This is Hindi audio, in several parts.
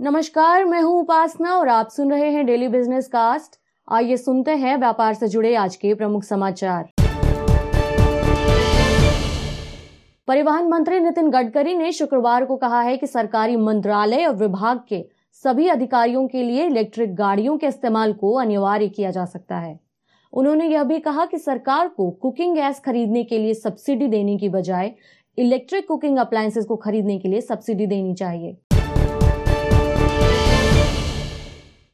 नमस्कार, मैं हूँ उपासना और आप सुन रहे हैं डेली बिज़नेस कास्ट आइए सुनते हैं व्यापार से जुड़े आज के प्रमुख समाचार। परिवहन मंत्री नितिन गडकरी ने शुक्रवार को कहा है कि सरकारी मंत्रालय और विभाग के सभी अधिकारियों के लिए इलेक्ट्रिक गाड़ियों के इस्तेमाल को अनिवार्य किया जा सकता है। उन्होंने यह भी कहा कि सरकार को कुकिंग गैस खरीदने के लिए सब्सिडी देने की बजाय इलेक्ट्रिक कुकिंग अप्लायंसेस को खरीदने के लिए सब्सिडी देनी चाहिए।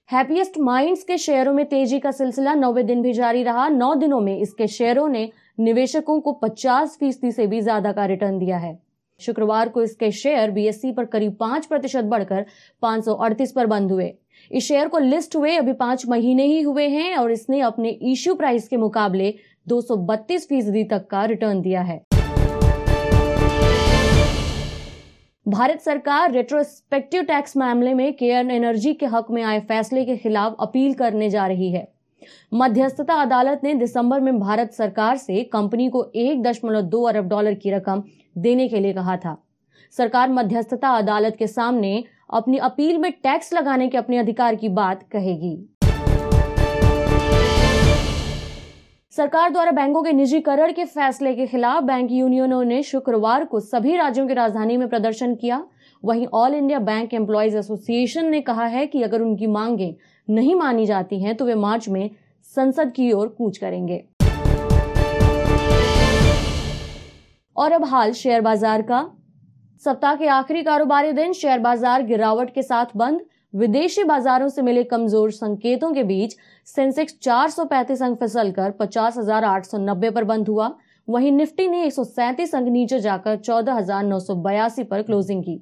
हैप्पीएस्ट माइंड्स के शेयरों में तेज़ी का सिलसिला नौवे दिन भी जारी रहा। नौ दिनों में इसके शेयरों ने निवेशकों को 50 फ़ीसदी से भी ज़्यादा का रिटर्न दिया है। शुक्रवार को इसके शेयर बीएससी पर करीब पाँच प्रतिशत बढ़कर पाँच पर बंद हुए। इस शेयर को लिस्ट हुए, अभी पाँच महीने ही हुए हैं और इसने अपने इश्यू प्राइस के मुकाबले 232 फ़ीसदी तक का रिटर्न दिया है। भारत सरकार रेट्रोस्पेक्टिव टैक्स मामले में केयर एनर्जी के हक में आए फैसले के खिलाफ अपील करने जा रही है। मध्यस्थता अदालत ने दिसंबर में भारत सरकार से कंपनी को एक दशमलव दो अरब डॉलर की रकम देने के लिए कहा था। सरकार मध्यस्थता अदालत के सामने अपनी अपील में टैक्स लगाने के अपने अधिकार की बात कहेगी। सरकार द्वारा बैंकों के निजीकरण के फैसले के खिलाफ बैंक यूनियनों ने शुक्रवार को सभी राज्यों की राजधानी में प्रदर्शन किया। वहीं all India bank employees association ने कहा है कि अगर उनकी मांगे नहीं मानी जाती हैं तो वे मार्च में संसद की ओर कूच करेंगे। और अब हाल शेयर बाज़ार का। सप्ताह के आखिरी कारोबारी दिन शेयर बाज़ार गिरावट के साथ बंद। विदेशी बाजारों से मिले कमज़ोर संकेतों के बीच सेंसेक्स 435 अंक फिसलकर 50,890 पर बंद हुआ। वहीं निफ्टी ने एक अंक नीचे जाकर 14,982 पर क्लोजिंग की।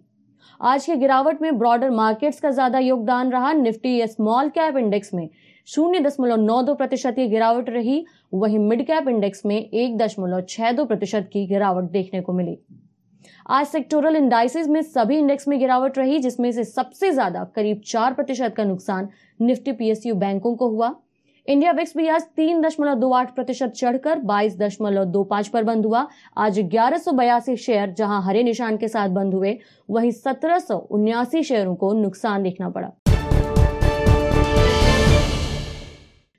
आज की गिरावट में ब्रॉडर मार्केट्स का ज़्यादा योगदान रहा। निफ्टी स्मॉल कैप इंडेक्स में शून्य दशमलव नौ दो प्रतिशत की गिरावट रही। वहीं मिड कैप इंडेक्स में एक दशमलव छह दो प्रतिशत की गिरावट देखने को मिली। आज सेक्टोरल इंडाइसिस में सभी इंडेक्स में गिरावट रही, जिसमें से सबसे ज़्यादा करीब चार प्रतिशत का नुकसान निफ्टी पीएसयू बैंकों को हुआ। इंडिया विक्स भी आज तीन दशमलव दो आठ प्रतिशत चढ़कर बाईस दशमलव दो पाँच पर बंद हुआ। आज ग्यारह सौ बयासी शेयर जहाँ हरे निशान के साथ बंद हुए, वहीं सत्रह सौ उन्यासी शेयरों को नुकसान देखना पड़ा।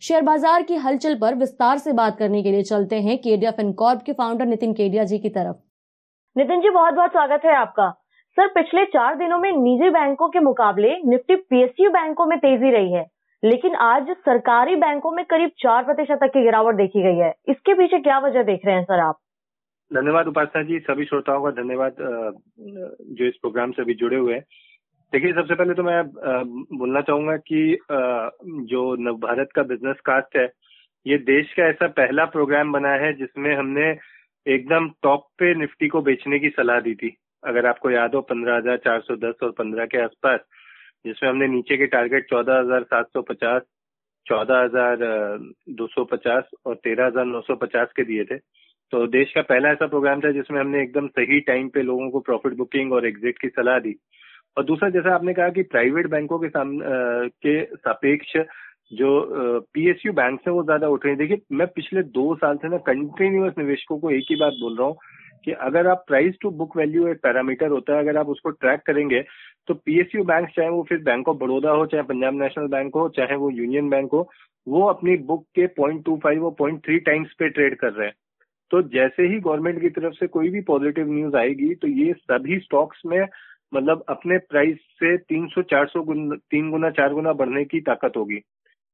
शेयर बाज़ार की हलचल पर विस्तार से बात करने के लिए चलते हैं केडिया फिनकॉर्प के फाउंडर नितिन केडिया जी की तरफ़। नितिन जी, बहुत बहुत स्वागत है आपका। सर, पिछले चार दिनों में निजी बैंकों के मुकाबले निफ्टी पीएसयू बैंकों में तेज़ी रही है, लेकिन आज सरकारी बैंकों में करीब चार प्रतिशत तक की गिरावट देखी गई है। इसके पीछे क्या वजह देख रहे हैं सर आप? धन्यवाद उपासना जी, सभी श्रोताओं का धन्यवाद जो इस प्रोग्राम से अभी जुड़े हुए हैं। देखिए, सबसे पहले तो मैं बोलना चाहूँगा कि जो नव भारत का बिज़नेस कास्ट है, ये देश का ऐसा पहला प्रोग्राम बना है जिसमें हमने एकदम टॉप पे निफ्टी को बेचने की सलाह दी थी। अगर आपको याद हो, पंद्रह हज़ार चार सौ दस और पंद्रह के आसपास, जिसमें हमने नीचे के टारगेट चौदह हज़ार सात सौ पचास, चौदह हज़ार दो सौ पचास और तेरह हज़ार नौ सौ पचास के दिए थे। तो देश का पहला ऐसा प्रोग्राम था जिसमें हमने एकदम सही टाइम पे लोगों को प्रॉफिट बुकिंग और एग्जिट की सलाह दी। और दूसरा, जैसा आपने कहा कि प्राइवेट बैंकों के सामने के सापेक्ष जो पीएसयू बैंक है, वो ज़्यादा उठ रही देखिए, मैं पिछले दो साल से ना कंटिन्यूस निवेशकों को एक ही बात बोल रहा हूँ कि अगर आप प्राइस टू बुक वैल्यू एक पैरामीटर होता है, अगर आप उसको ट्रैक करेंगे तो पीएसयू बैंक चाहे वो फिर बैंक ऑफ़ बड़ौदा हो, चाहे पंजाब नेशनल बैंक हो, चाहे वो यूनियन बैंक हो, वो अपनी बुक के पॉइंट टू फाइव और पॉइंट थ्री टाइम्स पे ट्रेड कर रहे हैं। तो जैसे ही गवर्नमेंट की तरफ़ से कोई भी पॉजिटिव न्यूज़ आएगी तो ये सभी स्टॉक्स में मतलब अपने प्राइस से 300 400 गुना, तीन गुना चार गुना बढ़ने की ताकत होगी।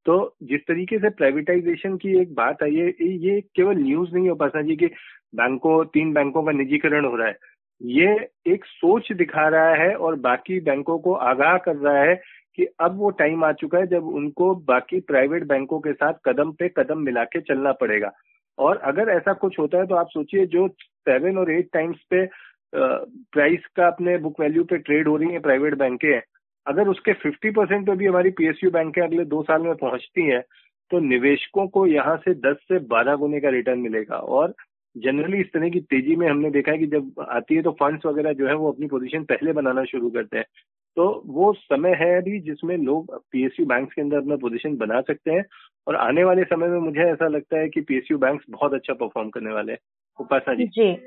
तो जिस तरीके से प्राइवेटाइजेशन की एक बात आई है, ये केवल न्यूज़ नहीं हो पाता जी कि बैंकों, तीन बैंकों का निजीकरण हो रहा है। ये एक सोच दिखा रहा है और बाकी बैंकों को आगाह कर रहा है कि अब वो टाइम आ चुका है जब उनको बाकी प्राइवेट बैंकों के साथ कदम पे कदम मिला के चलना पड़ेगा। और अगर ऐसा कुछ होता है तो आप सोचिए जो सेवन और एट टाइम्स पे प्राइस का अपने बुक वैल्यू पे ट्रेड हो रही है प्राइवेट बैंकें अगर उसके 50 परसेंट पे भी हमारी पीएसयू बैंकें अगले दो साल में पहुँचती हैं तो निवेशकों को यहाँ से 10 से 12 गुने का रिटर्न मिलेगा। और जनरली इस तरह की तेज़ी में हमने देखा है कि जब आती है तो फंड्स वगैरह जो है वो अपनी पोजीशन पहले बनाना शुरू करते हैं। तो वो समय है अभी जिसमें लोग पीएसयू बैंक के अंदर अपना पोजीशन बना सकते हैं। और आने वाले समय में मुझे ऐसा लगता है कि पीएसयू बैंक बहुत अच्छा परफॉर्म करने वाले हैं। उपासना जी। जी।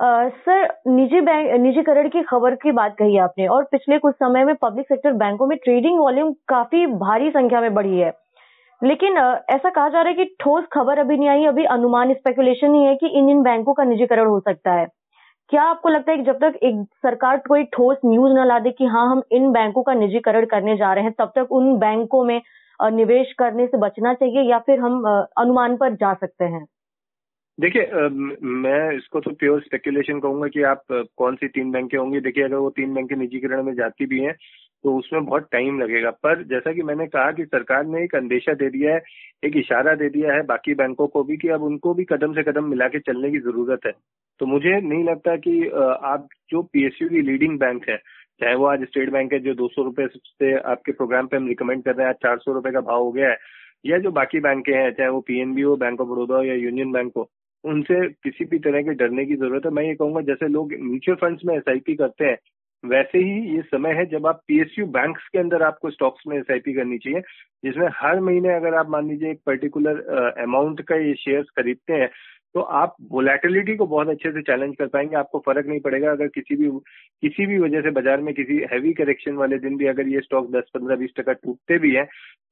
सर, निजी बैंक, निजीकरण की खबर की बात कही आपने और पिछले कुछ समय में पब्लिक सेक्टर बैंकों में ट्रेडिंग वॉल्यूम काफ़ी भारी संख्या में बढ़ी है। लेकिन ऐसा कहा जा रहा है कि ठोस खबर अभी नहीं आई, अभी अनुमान स्पेकुलेशन ही है कि इन इन बैंकों का निजीकरण हो सकता है। क्या आपको लगता है कि जब तक एक सरकार कोई ठोस न्यूज़ न ला दे कि हाँ हम इन बैंकों का निजीकरण करने जा रहे हैं, तब तक उन बैंकों में निवेश करने से बचना चाहिए या फिर हम अनुमान पर जा सकते हैं? देखिए मैं इसको तो प्योर स्पेकुलेशन कहूँगा कि आप कौन सी तीन बैंकें होंगी। देखिए, अगर वो तीन बैंकें निजीकरण में जाती भी हैं तो उसमें बहुत टाइम लगेगा। पर जैसा कि मैंने कहा कि सरकार ने एक अंदेशा दे दिया है, एक इशारा दे दिया है बाकी बैंकों को भी कि अब उनको भी कदम से कदम मिला के चलने की ज़रूरत है। तो मुझे नहीं लगता कि आप जो पीएसयू की लीडिंग बैंक है, चाहे वो आज स्टेट बैंक है जो दो सौ रुपए से आपके प्रोग्राम पे हम रिकमेंड कर रहे हैं, आज चार सौ रुपए का भाव हो गया है, या जो बाकी बैंकें हैं, चाहे वो पीएनबी हो बैंक ऑफ़ बड़ौदा हो या यूनियन बैंक हो उनसे किसी भी तरह के डरने की ज़रूरत है। मैं ये कहूँगा, जैसे लोग म्यूचुअल फंड्स में एसआईपी करते हैं, वैसे ही ये समय है जब आप पीएसयू बैंक्स के अंदर आपको स्टॉक्स में एसआईपी करनी चाहिए, जिसमें हर महीने अगर आप मान लीजिए एक पर्टिकुलर अमाउंट का ये शेयर्स खरीदते हैं तो आप वोलेटिलिटी को बहुत अच्छे से चैलेंज कर पाएँगे। आपको फ़र्क नहीं पड़ेगा अगर किसी भी किसी भी वजह से बाज़ार में किसी हैवी करेक्शन वाले दिन भी अगर ये स्टॉक 10 15 20 टका टूटते भी हैं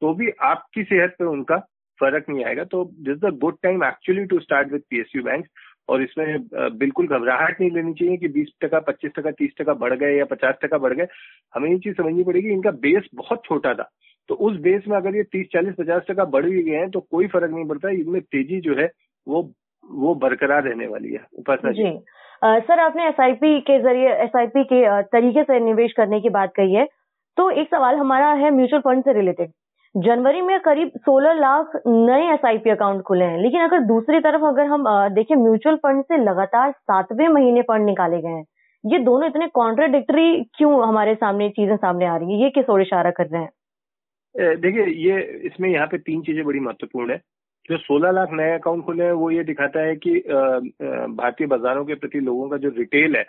तो भी आपकी सेहत पर उनका फ़र्क नहीं आएगा। तो this the good time actually to start with PSU bank और इसमें बिल्कुल घबराहट नहीं लेनी चाहिए कि 20 टका पच्चीस टका तीस टका बढ़ गए या 50 टका बढ़ गए। हमें ये चीज़ समझनी पड़ेगी इनका बेस बहुत छोटा था। तो उस बेस में अगर ये 30 40 50 टका बढ़ भी गए हैं तो कोई फ़र्क नहीं पड़ता इनमें तेज़ी जो है वो वो बरकरार रहने वाली है। उपासना जी। आ, सर आपने एसआईपी के ज़रिए एसआईपी के तरीके से निवेश करने की बात कही है। तो एक सवाल हमारा है म्यूचुअल फंड से रिलेटेड। जनवरी में करीब 16 लाख नए एसआईपी अकाउंट खुले हैं। लेकिन अगर दूसरी तरफ़ अगर हम देखें म्यूचुअल फंड से लगातार सातवें महीने फंड निकाले गए हैं। ये दोनों इतने कॉन्ट्राडिक्टरी क्यों हमारे सामने चीज़ें सामने आ रही है? ये किस ओर इशारा कर रहे हैं? देखिए, ये, इसमें यहाँ पे तीन चीज़ें बड़ी महत्वपूर्ण है। जो 16 लाख नए अकाउंट खुले हैं, वो ये दिखाता है कि भारतीय बाजारों के प्रति लोगों का जो रिटेल है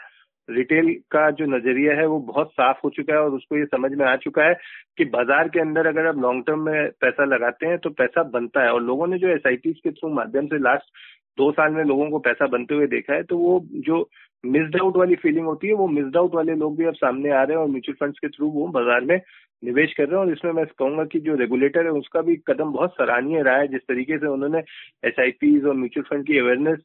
रिटेल का जो नज़रिया है वो बहुत साफ़ हो चुका है और उसको ये समझ में आ चुका है कि बाज़ार के अंदर अगर आप लॉन्ग टर्म में पैसा लगाते हैं तो पैसा बनता है। और लोगों ने जो एस के थ्रू माध्यम से लास्ट दो साल में लोगों को पैसा बनते हुए देखा है तो वो जो मिस्ड आउट वाली फीलिंग होती है, वो मिस्ड आउट वाले लोग भी अब सामने आ रहे हैं और म्यूचुअल फंड्स के थ्रू वो बाज़ार में निवेश कर रहे हैं। और इसमें मैं कहूँगा कि जो रेगुलेटर है, उसका भी कदम बहुत सराहनीय रहा है। जिस तरीके से उन्होंने एस और म्यूचुअल फंड की अवेयरनेस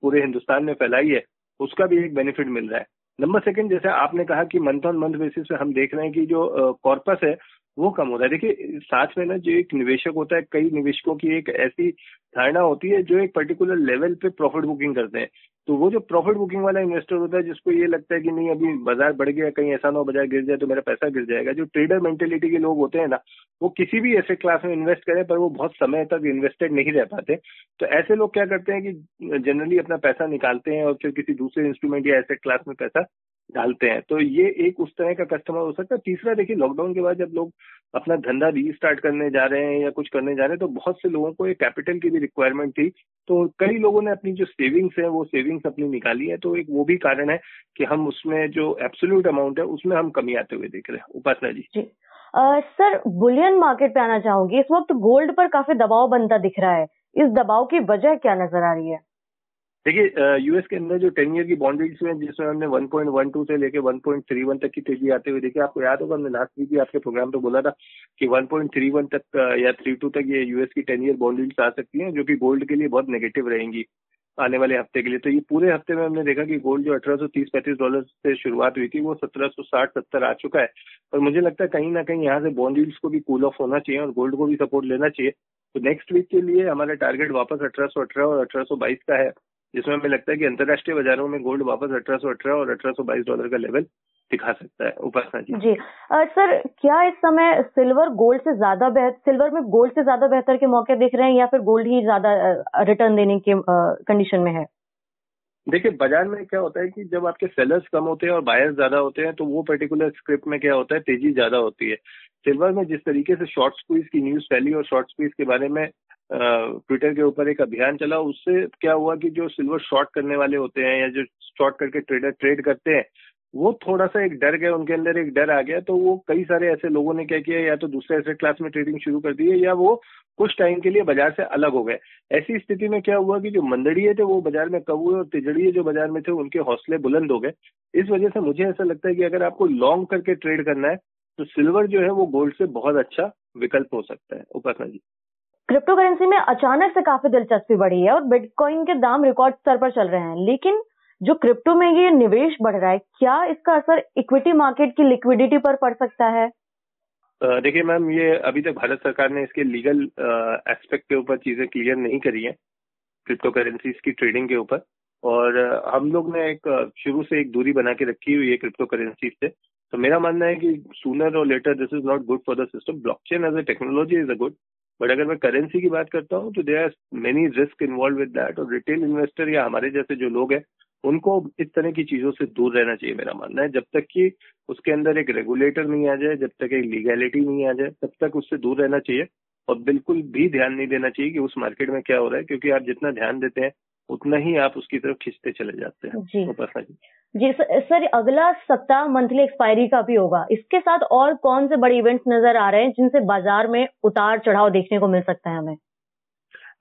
पूरे हिंदुस्तान में फैलाई है उसका भी एक बेनिफिट मिल रहा है। नंबर सेकंड जैसे आपने कहा कि मंथ ऑन मंथ बेसिस पे हम देख रहे हैं कि जो कॉर्पस है, वो कम हो रहा है। देखिए, साथ में ना जो एक निवेशक होता है, कई निवेशकों की एक ऐसी धारणा होती है जो एक पर्टिकुलर लेवल पे प्रॉफिट बुकिंग करते हैं। तो वो जो प्रॉफिट बुकिंग वाला इन्वेस्टर होता है, जिसको ये लगता है कि नहीं, अभी बाज़ार बढ़ गया, कहीं ऐसा ना हो, बाज़ार गिर जाए तो मेरा पैसा गिर जाएगा। जो ट्रेडर मेंटेलिटी के लोग होते हैं ना, वो किसी भी ऐसे क्लास में इन्वेस्ट करें, पर वो बहुत समय तक इन्वेस्टेड नहीं रह पाते। तो ऐसे लोग क्या करते हैं कि जनरली अपना पैसा निकालते हैं और फिर किसी दूसरे इंस्ट्रूमेंट या ऐसे क्लास में पैसा डालते हैं। तो ये एक उस तरह का कस्टमर हो सकता है। तीसरा, देखिए लॉकडाउन के बाद जब लोग अपना धंधा रीस्टार्ट करने जा रहे हैं या कुछ करने जा रहे हैं तो बहुत से लोगों को एक कैपिटल की भी रिक्वायरमेंट थी। तो कई लोगों ने अपनी जो सेविंग्स है, वो सेविंग्स अपनी निकाली है। तो एक वो भी कारण है कि हम उसमें जो एब्सोल्यूट अमाउंट है, उसमें हम कमी आते हुए देख रहे हैं। उपासना जी। जी। सर बुलियन मार्केट पे आना चाहूँगी, इस वक्त गोल्ड पर काफ़ी दबाव बनता दिख रहा है। इस दबाव की वजह क्या नज़र आ रही है? देखिए यूएस के अंदर जो टेन ईयर की बॉन्ड रेट्स हुए जिसमें हमने 1.12 से लेके 1.31 तक की तेज़ी आते हुए देखिए आपको याद होगा, हमने लास्ट वीक भी आपके प्रोग्राम पे बोला था कि 1.31 तक या 32 तक ये यूएस की टेन ईयर बॉन्ड आ सकती हैं, जो कि गोल्ड के लिए बहुत नेगेटिव रहेंगी आने वाले हफ़्ते के लिए। तो ये पूरे हफ़्ते में हमने देखा कि गोल्ड जो अठारह सौ तीस डॉलर से शुरुआत हुई थी, वो सत्रह सौ साठ सत्तर आ चुका है। और मुझे लगता है कहीं ना कहीं यहाँ से बॉन्ड को भी कूल ऑफ़ होना चाहिए और गोल्ड को भी सपोर्ट लेना चाहिए। तो नेक्स्ट वीक के लिए हमारा टारगेट वापस अठारह सौ अठारह और अठारह सौ बाईस का है। जिसमें हमें लगता है कि अंतर्राष्ट्रीय बाजारों में गोल्ड वापस अठारह सौ अठारह और अठारह सौ बाईस डॉलर का लेवल दिखा सकता है। उपासना जी। जी। आ, सर क्या इस समय सिल्वर गोल्ड से ज़्यादा बेहतर सिल्वर में गोल्ड से ज़्यादा बेहतर के मौके दिख रहे हैं या फिर गोल्ड ही ज़्यादा रिटर्न देने के कंडीशन में है? देखिए बाज़ार में क्या होता है कि जब आपके सेलर्स कम होते हैं और बायर्स ज़्यादा होते हैं तो वो पर्टिकुलर स्क्रिप्ट में क्या होता है तेज़ी ज़्यादा होती है। सिल्वर में जिस तरीके से शॉर्ट स्क्वीज की न्यूज़ फैली और शॉर्ट स्क्वीज के बारे में ट्विटर के ऊपर एक अभियान चला। उससे क्या हुआ कि जो सिल्वर शॉर्ट करने वाले होते हैं या जो शॉर्ट करके ट्रेडर ट्रेड करते हैं, वो थोड़ा सा एक डर गया, उनके अंदर एक डर आ गया। तो वो कई सारे ऐसे लोगों ने क्या किया, या तो दूसरे एसेट क्लास में ट्रेडिंग शुरू कर दी है या वो कुछ टाइम के लिए बाज़ार से अलग हो गए। ऐसी स्थिति में क्या हुआ कि जो मंदड़िए थे, वो बाज़ार में कब हुए और तिजड़िए जो बाज़ार में थे, उनके हौसले बुलंद हो गए। इस वजह से मुझे ऐसा लगता है कि अगर आपको लॉन्ग करके ट्रेड करना है तो सिल्वर जो है, वो गोल्ड से बहुत अच्छा विकल्प हो सकता है। उपासना जी। क्रिप्टो करेंसी में अचानक से काफ़ी दिलचस्पी बढ़ी है और बिटकॉइन के दाम रिकॉर्ड स्तर पर चल रहे हैं। लेकिन जो क्रिप्टो में ये निवेश बढ़ रहा है, क्या इसका असर इक्विटी मार्केट की लिक्विडिटी पर पड़ सकता है? देखिए मैम, ये अभी तक भारत सरकार ने इसके लीगल एस्पेक्ट के ऊपर चीज़ें क्लियर नहीं करी है क्रिप्टो करेंसीज की ट्रेडिंग के ऊपर। और हम लोग ने एक शुरू से एक दूरी बना के रखी हुई है क्रिप्टो करेंसी से। तो मेरा मानना है कि सूनर और later this is not good for the system blockchain as a technology is a good but अगर मैं करेंसी की बात करता हूँ तो they are many risk involve with that और रिटेल इन्वेस्टर या हमारे जैसे जो लोग हैं, उनको इस तरह की चीज़ों से दूर रहना चाहिए, मेरा मानना है। जब तक कि उसके अंदर एक रेगुलेटर नहीं आ जाए, जब तक एक लीगैलिटी नहीं आ जाए, तब तक उससे दूर रहना चाहिए। और बिल्कुल भी ध्यान नहीं देना चाहिए कि उस मार्केट में क्या हो रहा है, क्योंकि आप जितना ध्यान देते हैं उतना ही आप उसकी तरफ़ खींचते चले जाते हैं जी। जी सर अगला सप्ताह मंथली एक्सपायरी का भी होगा। इसके साथ और कौन से बड़े इवेंट्स नज़र आ रहे हैं जिनसे बाज़ार में उतार चढ़ाव देखने को मिल सकता है हमें?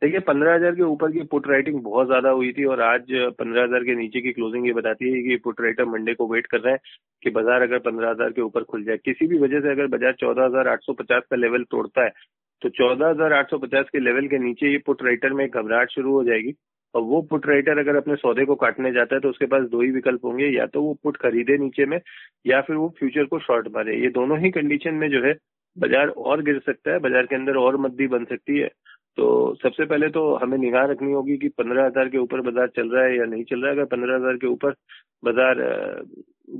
देखिए पंद्रह हज़ार के ऊपर की पुट राइटिंग बहुत ज़्यादा हुई थी और आज पंद्रह हज़ार के नीचे की क्लोजिंग ये बताती है कि पुट राइटर मंडे को वेट कर रहे हैं कि बाज़ार अगर पंद्रह हज़ार के ऊपर खुल जाए। किसी भी वजह से अगर बाज़ार चौदह हज़ार आठ सौ पचास का लेवल तोड़ता है तो चौदह हज़ार आठ सौ पचास के लेवल के नीचे ये पुट राइटर में घबराहट शुरू हो जाएगी। और वो पुट राइटर अगर अपने सौदे को काटने जाता है तो उसके पास दो ही विकल्प होंगे, या तो वो पुट खरीदे नीचे में, या फिर वो फ्यूचर को शॉर्ट मारे। ये दोनों ही कंडीशन में जो है, बाज़ार और गिर सकता है, बाज़ार के अंदर और मद्दी बन सकती है। तो सबसे पहले तो हमें निगाह रखनी होगी कि पंद्रह हज़ार के ऊपर बाज़ार चल रहा है या नहीं चल रहा है। अगर पंद्रह हज़ार के ऊपर बाज़ार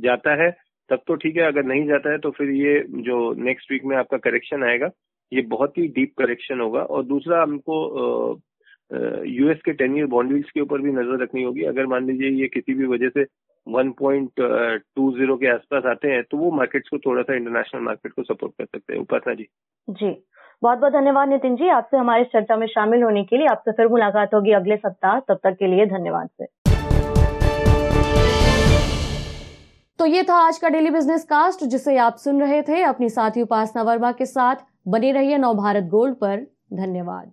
जाता है, तब तो ठीक है। अगर नहीं जाता है तो फिर ये जो नेक्स्ट वीक में आपका करेक्शन आएगा, ये बहुत ही डीप करेक्शन होगा। और दूसरा हमको यूएस के टेन ईयर बॉन्ड के ऊपर भी नज़र रखनी होगी। अगर मान लीजिए ये किसी भी वजह से 1.20 के आसपास आते हैं तो वो मार्केट्स को थोड़ा सा इंटरनेशनल मार्केट को सपोर्ट कर सकते हैं। उपासना जी। जी। बहुत बहुत धन्यवाद नितिन जी। आपसे हमारे चर्चा में शामिल होने के लिए आपसे फिर मुलाकात होगी अगले सप्ताह। तब तक के लिए धन्यवाद से तो ये था आज का डेली बिज़नेस कास्ट जिसे आप सुन रहे थे। अपनी साथी उपासना वर्मा के साथ बने रहिए नव भारत गोल्ड पर। धन्यवाद।